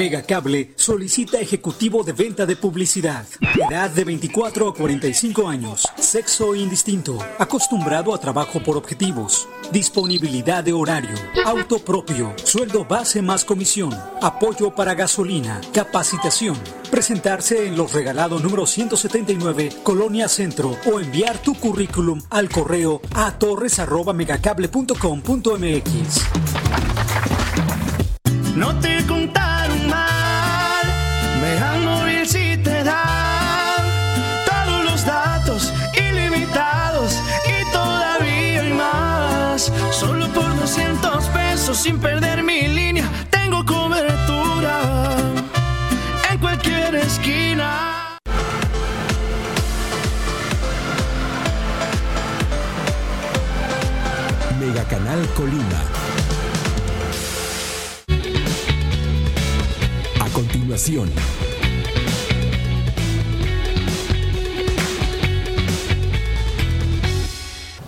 Megacable solicita ejecutivo de venta de publicidad. Edad de 24 a 45 años. Sexo indistinto. Acostumbrado a trabajo por objetivos. Disponibilidad de horario. Auto propio. Sueldo base más comisión. Apoyo para gasolina. Capacitación. Presentarse en los regalados número 179, Colonia Centro, o enviar tu currículum al correo a torres.megacable.com.mx. No te contaron mal, Mega Móvil si te da todos los datos ilimitados y todavía hay más. Solo por 200 pesos sin perder mi línea, tengo cobertura en cualquier esquina. Mega Canal Colima. Continuación,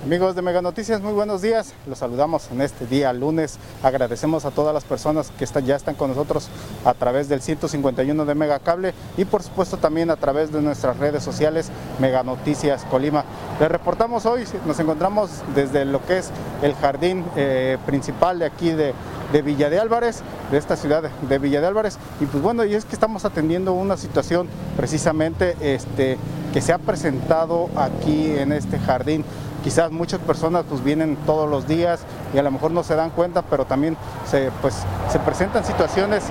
Amigos de Mega Noticias, muy buenos días. Los saludamos en este día lunes. Agradecemos a todas las personas que ya están con nosotros a través del 151 de Mega Cable y por supuesto también a través de nuestras redes sociales Mega Noticias Colima. Les reportamos hoy, nos encontramos desde lo que es el jardín eh, principal de aquí de, de Villa de Álvarez, de esta ciudad de Villa de Álvarez. Y pues bueno, y es que estamos atendiendo una situación precisamente este, que se ha presentado aquí en este jardín. Quizás muchas personas pues vienen todos los días y a lo mejor no se dan cuenta, pero también se, pues, se presentan situaciones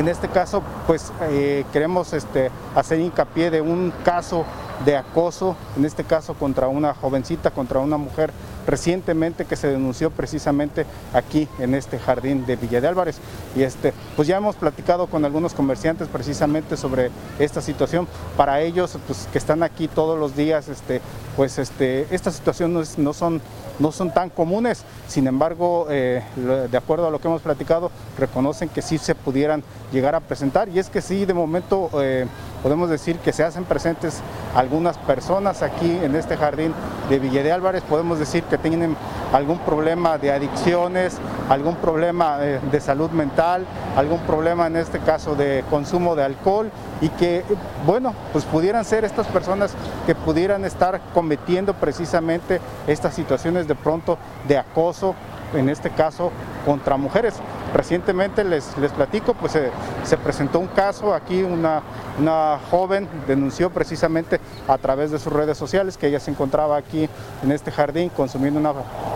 en este caso, pues eh, queremos este, hacer hincapié de un caso de acoso, en este caso contra una jovencita, contra una mujer recientemente que se denunció precisamente aquí en este jardín de Villa de Álvarez. Y este, pues ya hemos platicado con algunos comerciantes precisamente sobre esta situación. Para ellos, pues que están aquí todos los días, este, pues este, estas situaciones no son, no son tan comunes. Sin embargo, eh, de acuerdo a lo que hemos platicado, reconocen que sí se pudieran llegar a presentar. Y es que sí, de momento eh, podemos decir que se hacen presentes algunas personas aquí en este jardín de Villa de Álvarez. Podemos decir que tienen algún problema de adicciones, algún problema eh, de salud mental, algún problema en este caso de consumo de alcohol y que, bueno, pues pudieran ser estas personas que pudieran estar cometiendo precisamente estas situaciones de pronto de acoso, en este caso contra mujeres. Recientemente les, les platico, pues se, se presentó un caso aquí, una, una joven denunció precisamente a través de sus redes sociales que ella se encontraba aquí en este jardín consumiendo una,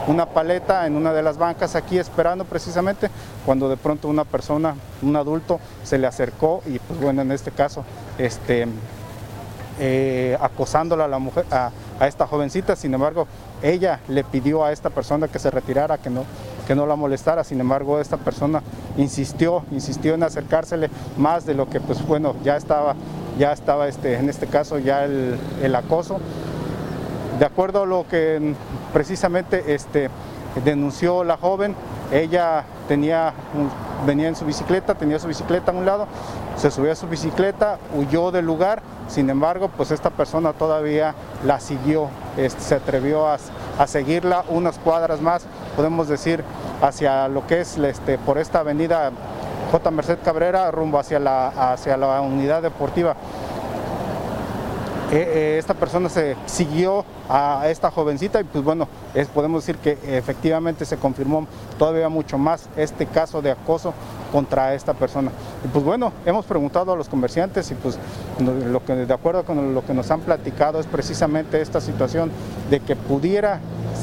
una paleta en una de las bancas aquí esperando precisamente cuando de pronto una persona, un adulto, se le acercó y pues bueno, en este caso, este, eh, acosándola a la mujer, a esta jovencita, sin embargo, ella le pidió a esta persona que se retirara, que no, que no la molestara, sin embargo, esta persona insistió, insistió en acercársele más de lo que, pues bueno, ya estaba, ya estaba este, en este caso ya el, el acoso. De acuerdo a lo que mm, precisamente este, denunció la joven, ella tenía venía en su bicicleta, tenía su bicicleta a un lado, se subió a su bicicleta, huyó del lugar, sin embargo, pues esta persona todavía la siguió, este, se atrevió a, a seguirla unas cuadras más, podemos decir, hacia lo que es este, por esta avenida J. Merced Cabrera, rumbo hacia la, hacia la unidad deportiva. Eh, eh, esta persona se siguió a esta jovencita y pues bueno, podemos decir que efectivamente se confirmó todavía mucho más este caso de acoso contra esta persona. Y pues bueno, hemos preguntado a los comerciantes y pues de acuerdo con lo que nos han platicado es precisamente esta situación de que pudiera,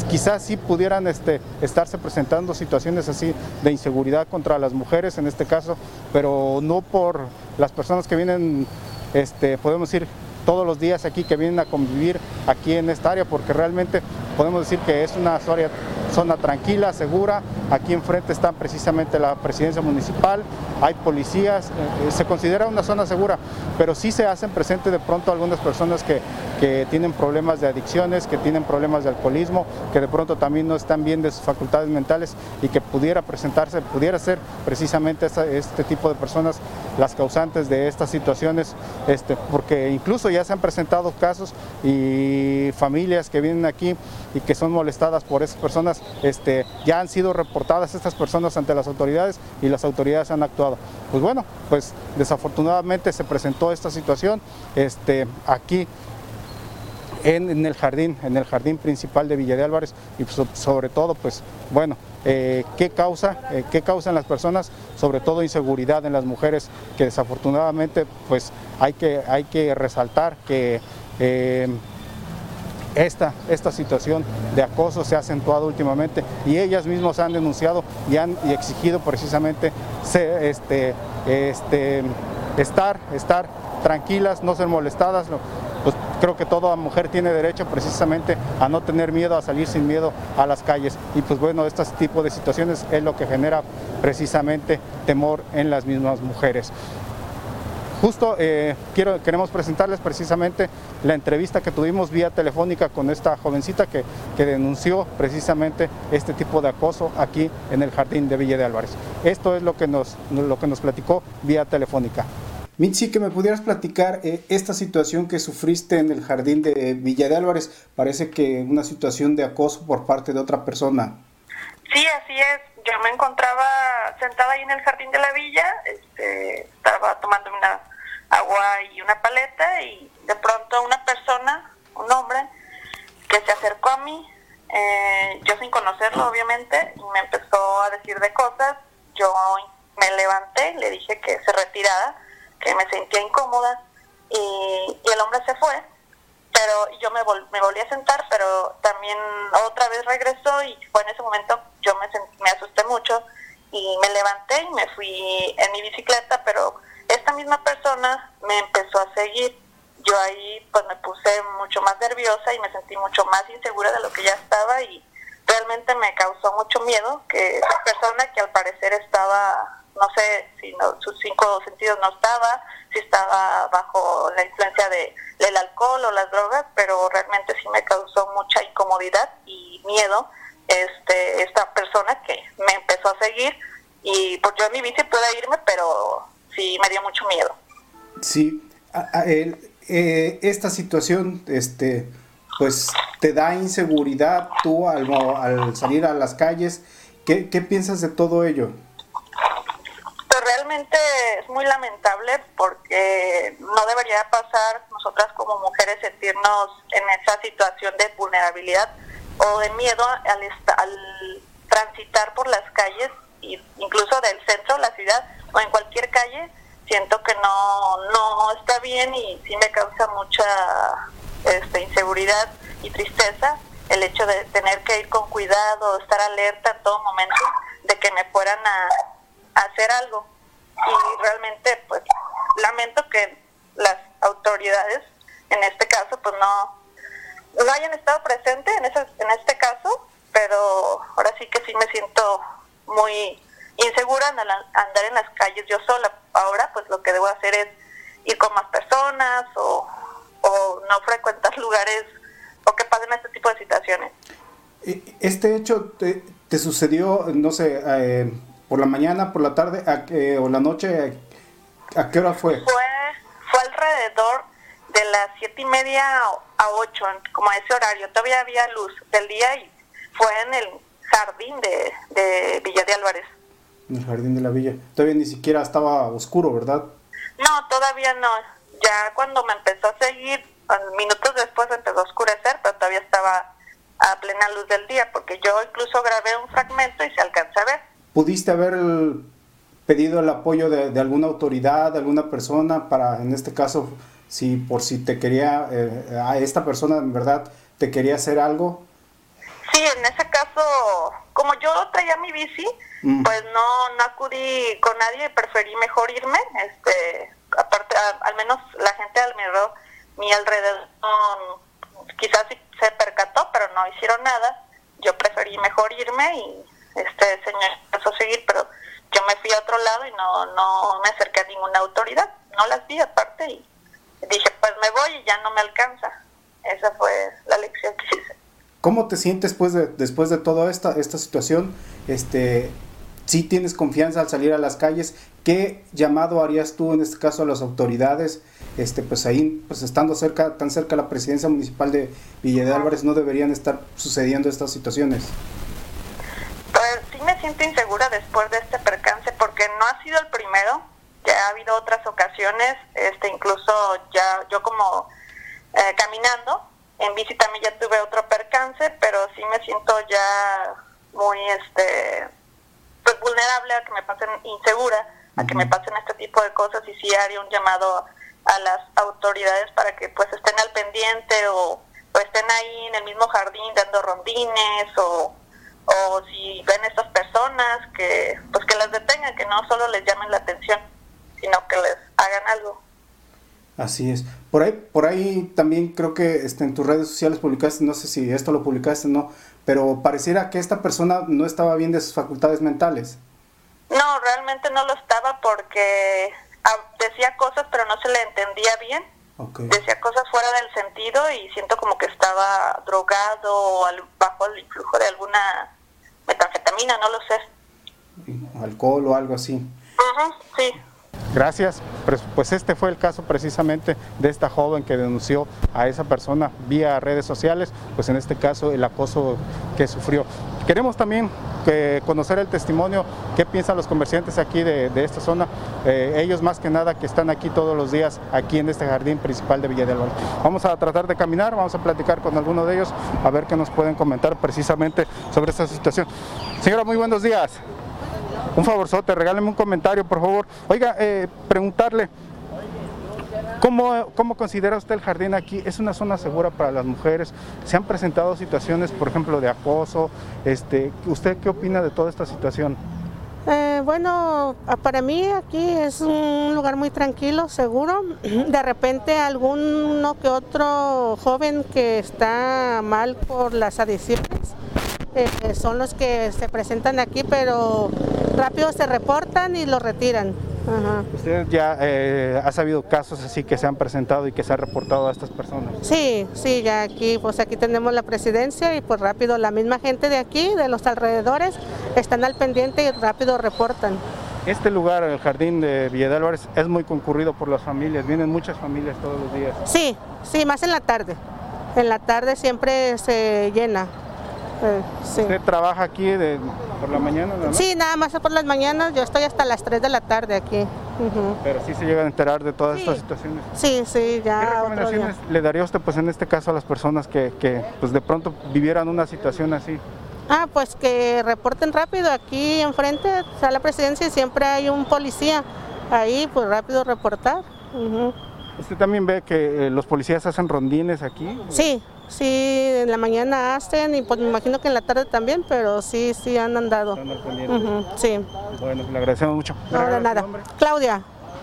quizás sí pudieran este, estarse presentando situaciones así de inseguridad contra las mujeres en este caso, pero no por las personas que vienen, este, podemos decir, todos los días aquí que vienen a convivir aquí en esta área, porque realmente podemos decir que es una zona, tranquila, segura. Aquí enfrente está precisamente la presidencia municipal, hay policías, eh, se considera una zona segura, pero sí se hacen presentes de pronto algunas personas que, que tienen problemas de adicciones, que tienen problemas de alcoholismo, que de pronto también no están bien de sus facultades mentales y que pudiera presentarse, pudiera ser precisamente este tipo de personas las causantes de estas situaciones, este, porque incluso ya se han presentado casos y familias que vienen aquí y que son molestadas por esas personas, este, ya han sido reportadas estas personas ante las autoridades y las autoridades han actuado. Pues bueno, pues desafortunadamente se presentó esta situación este, aquí en, el jardín, en el jardín principal de Villa de Álvarez y sobre todo, pues bueno, eh, qué causa, eh, qué causan las personas, sobre todo inseguridad en las mujeres, que desafortunadamente pues hay que, hay que resaltar que eh, esta, esta situación de acoso se ha acentuado últimamente y ellas mismas han denunciado y han exigido precisamente este, este, estar, estar tranquilas, no ser molestadas, creo que toda mujer tiene derecho precisamente a no tener miedo, a salir sin miedo a las calles. Y pues bueno, este tipo de situaciones es lo que genera precisamente temor en las mismas mujeres. Justo eh, quiero, queremos presentarles precisamente la entrevista que tuvimos vía telefónica con esta jovencita que, que, denunció precisamente este tipo de acoso aquí en el jardín de Villa de Álvarez. Esto es lo que nos, lo que nos platicó vía telefónica. Mitzi, que me pudieras platicar eh, esta situación que sufriste en el jardín de Villa de Álvarez. Parece que una situación de acoso por parte de otra persona. Sí, así es. Yo me encontraba sentada ahí en el jardín de la villa, este, estaba tomando una agua y una paleta y de pronto una persona, un hombre, que se acercó a mí, eh, yo sin conocerlo obviamente, y me empezó a decir de cosas. Yo me levanté, le dije que se retirara que me sentía incómoda y, el hombre se fue, pero yo me, me volví a sentar, pero también otra vez regresó y fue en ese momento yo me, me asusté mucho y me levanté y me fui en mi bicicleta, pero esta misma persona me empezó a seguir. Yo ahí pues me puse mucho más nerviosa y me sentí mucho más insegura de lo que ya estaba y realmente me causó mucho miedo que esa persona que al parecer estaba no sé si sus cinco sentidos no estaba, si estaba bajo la influencia de, del alcohol o las drogas, pero realmente sí me causó mucha incomodidad y miedo este esta persona que me empezó a seguir y pues yo en mi bici pude irme, pero sí me dio mucho miedo. Sí, a, eh, esta situación, este, pues te da inseguridad tú al, al salir a las calles. ¿Qué, ¿Qué piensas de todo ello? Es muy lamentable porque no debería pasar nosotras como mujeres sentirnos en esa situación de vulnerabilidad o de miedo al, al transitar por las calles, incluso del centro de la ciudad o en cualquier calle, siento que no, no está bien y sí me causa mucha este, inseguridad y tristeza el hecho de tener que ir con cuidado, estar alerta en todo momento de que me fueran a hacer algo y realmente pues lamento que las autoridades en este caso pues no no hayan estado presentes en en este caso pero ahora sí que sí me siento muy insegura en andar en las calles yo sola. Ahora pues lo que debo hacer es ir con más personas o, o no frecuentar lugares o que pasen este tipo de situaciones. E, este hecho te, te sucedió no sé eh, ¿Por la mañana, por la tarde a, o la noche? ¿A qué hora fue? Fue, fue alrededor de las siete y media a ocho, como a ese horario. Todavía había luz del día y fue en el jardín de, de Villa de Álvarez. En el jardín de la villa. Todavía ni siquiera estaba oscuro, ¿verdad? No, todavía no. Ya cuando me empezó a seguir, minutos después empezó a oscurecer, pero todavía estaba a plena luz del día, porque yo incluso grabé un fragmento y se alcanza a ver. ¿Pudiste haber pedido el apoyo de, alguna autoridad, de alguna persona para, en este caso, si por si te quería, eh, a esta persona en verdad te quería hacer algo? Sí, en ese caso, como yo traía mi bici, mm. pues no, no acudí con nadie, preferí mejor irme, este, aparte, al menos la gente alrededor, mi alrededor, quizás sí se percató, pero no hicieron nada, yo preferí mejor irme y este señor empezó a seguir, pero yo me fui a otro lado y no, no me acerqué a ninguna autoridad, no las vi aparte y dije, pues me voy y ya no me alcanza. Esa fue la lección que hice. ¿Cómo te sientes después de, después de toda esta, esta situación? Este, si tienes confianza al salir a las calles, ¿qué llamado harías tú en este caso a las autoridades? Este, pues ahí, pues estando cerca, tan cerca la presidencia municipal de Villa de Álvarez, no deberían estar sucediendo estas situaciones. Siento insegura después de este percance porque no ha sido el primero, ya ha habido otras ocasiones, este incluso ya yo como eh, caminando en bici también ya tuve otro percance, pero sí me siento ya muy este pues vulnerable a que me pasen insegura, a que me pasen este tipo de cosas y sí haría un llamado a las autoridades para que pues estén al pendiente o, o estén ahí en el mismo jardín dando rondines o o si ven estas personas que pues que las detengan, que no solo les llamen la atención, sino que les hagan algo. Así es. Por ahí, por ahí también creo que este, en tus redes sociales publicaste, no sé si esto lo publicaste o no, pero pareciera que esta persona no estaba bien de sus facultades mentales. No, realmente no lo estaba porque ah, decía cosas pero no se le entendía bien. Decía cosas fuera del sentido y siento como que estaba drogado o bajo el influjo de alguna metanfetamina, no lo sé. Alcohol o algo así. sí. Gracias. Pues este fue el caso precisamente de esta joven que denunció a esa persona vía redes sociales, pues en este caso el acoso que sufrió. Queremos también eh, conocer el testimonio, qué piensan los comerciantes aquí de, esta zona, eh, ellos más que nada que están aquí todos los días, aquí en este jardín principal de Villa del Valle. Vamos a tratar de caminar, vamos a platicar con alguno de ellos, a ver qué nos pueden comentar precisamente sobre esta situación. Señora, muy buenos días un favorzote, regáleme un comentario, por favor. Oiga, eh, preguntarle, ¿cómo, ¿cómo considera usted el jardín aquí? ¿Es una zona segura para las mujeres? ¿Se han presentado situaciones, por ejemplo, de acoso? Este, ¿Usted qué opina de toda esta situación? Eh, bueno, para mí aquí es un lugar muy tranquilo, seguro. De repente alguno que otro joven que está mal por las adiciones eh, son los que se presentan aquí, pero rápido se reportan y lo retiran. ¿Usted ya eh, ha sabido casos así que se han presentado y que se ha reportado a estas personas? Sí, sí, ya aquí, pues aquí tenemos la presidencia y pues rápido la misma gente de aquí, de los alrededores, están al pendiente y rápido reportan. Este lugar, el jardín de Villa de Álvarez, es muy concurrido por las familias, vienen muchas familias todos los días. Sí, sí, más en la tarde. En la tarde siempre se llena. Eh, ¿Usted trabaja aquí de, por la mañana? ¿no? Sí, nada más por las mañanas. Yo estoy hasta las 3 de la tarde aquí. Pero sí se llegan a enterar de todas estas situaciones. Sí, sí, ya. ¿Qué recomendaciones le daría usted, pues en este caso, a las personas que, que pues, de pronto vivieran una situación así? Ah, pues que reporten rápido. Aquí enfrente está la presidencia y siempre hay un policía. Ahí, pues rápido reportar. ¿Usted también ve que eh, los policías hacen rondines aquí? Sí, sí, en la mañana hacen y pues me imagino que en la tarde también, pero sí, sí han andado. sí. Bueno, le agradecemos mucho. No, de nada. Claudia.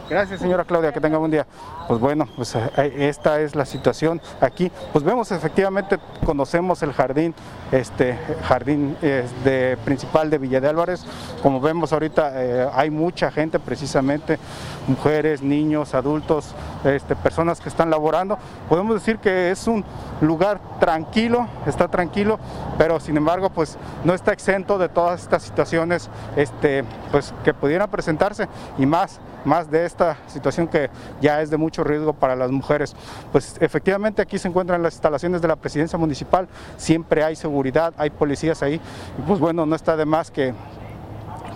Gracias, señora Claudia, que tenga buen día. Pues bueno, pues eh, esta es la situación aquí. Pues vemos efectivamente, conocemos el jardín, este jardín de, principal de Villa de Álvarez. Como vemos ahorita eh, hay mucha gente precisamente, mujeres, niños, adultos, este, personas que están laborando. Podemos decir que es un lugar tranquilo, está tranquilo, pero sin embargo pues no está exento de todas estas situaciones este, pues, que pudieran presentarse y más más de esta situación que ya es de mucho riesgo para las mujeres. Pues efectivamente aquí se encuentran las instalaciones de la presidencia municipal, siempre hay seguridad, hay policías ahí, y pues bueno, no está de más que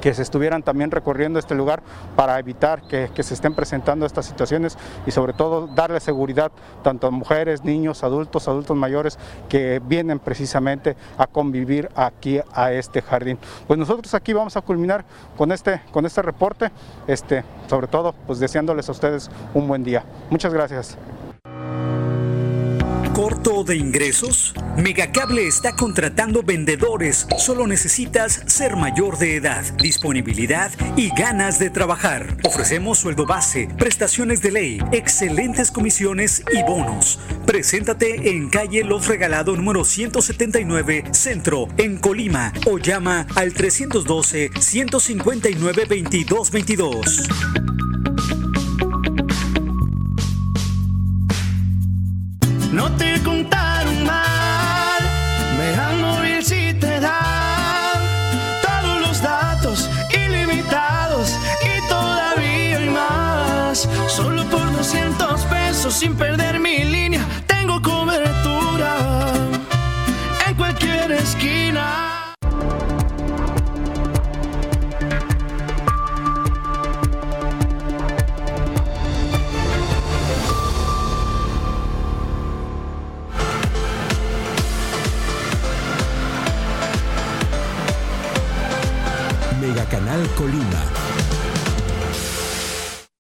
que se estuvieran también recorriendo este lugar para evitar que, se estén presentando estas situaciones y sobre todo darle seguridad tanto a mujeres, niños, adultos, adultos mayores que vienen precisamente a convivir aquí a este jardín. Pues nosotros aquí vamos a culminar con este, con este reporte, este, sobre todo pues deseándoles a ustedes un buen día. Muchas gracias corto de ingresos? Megacable está contratando vendedores. Solo necesitas ser mayor de edad, disponibilidad y ganas de trabajar. Ofrecemos sueldo base, prestaciones de ley, excelentes comisiones y bonos. Preséntate en calle Los Regalado número 179, Centro, en Colima, o llama al 312 159 2222. Por 200 pesos sin perder mi línea. Tengo cobertura en cualquier esquina. Mega Canal Colima.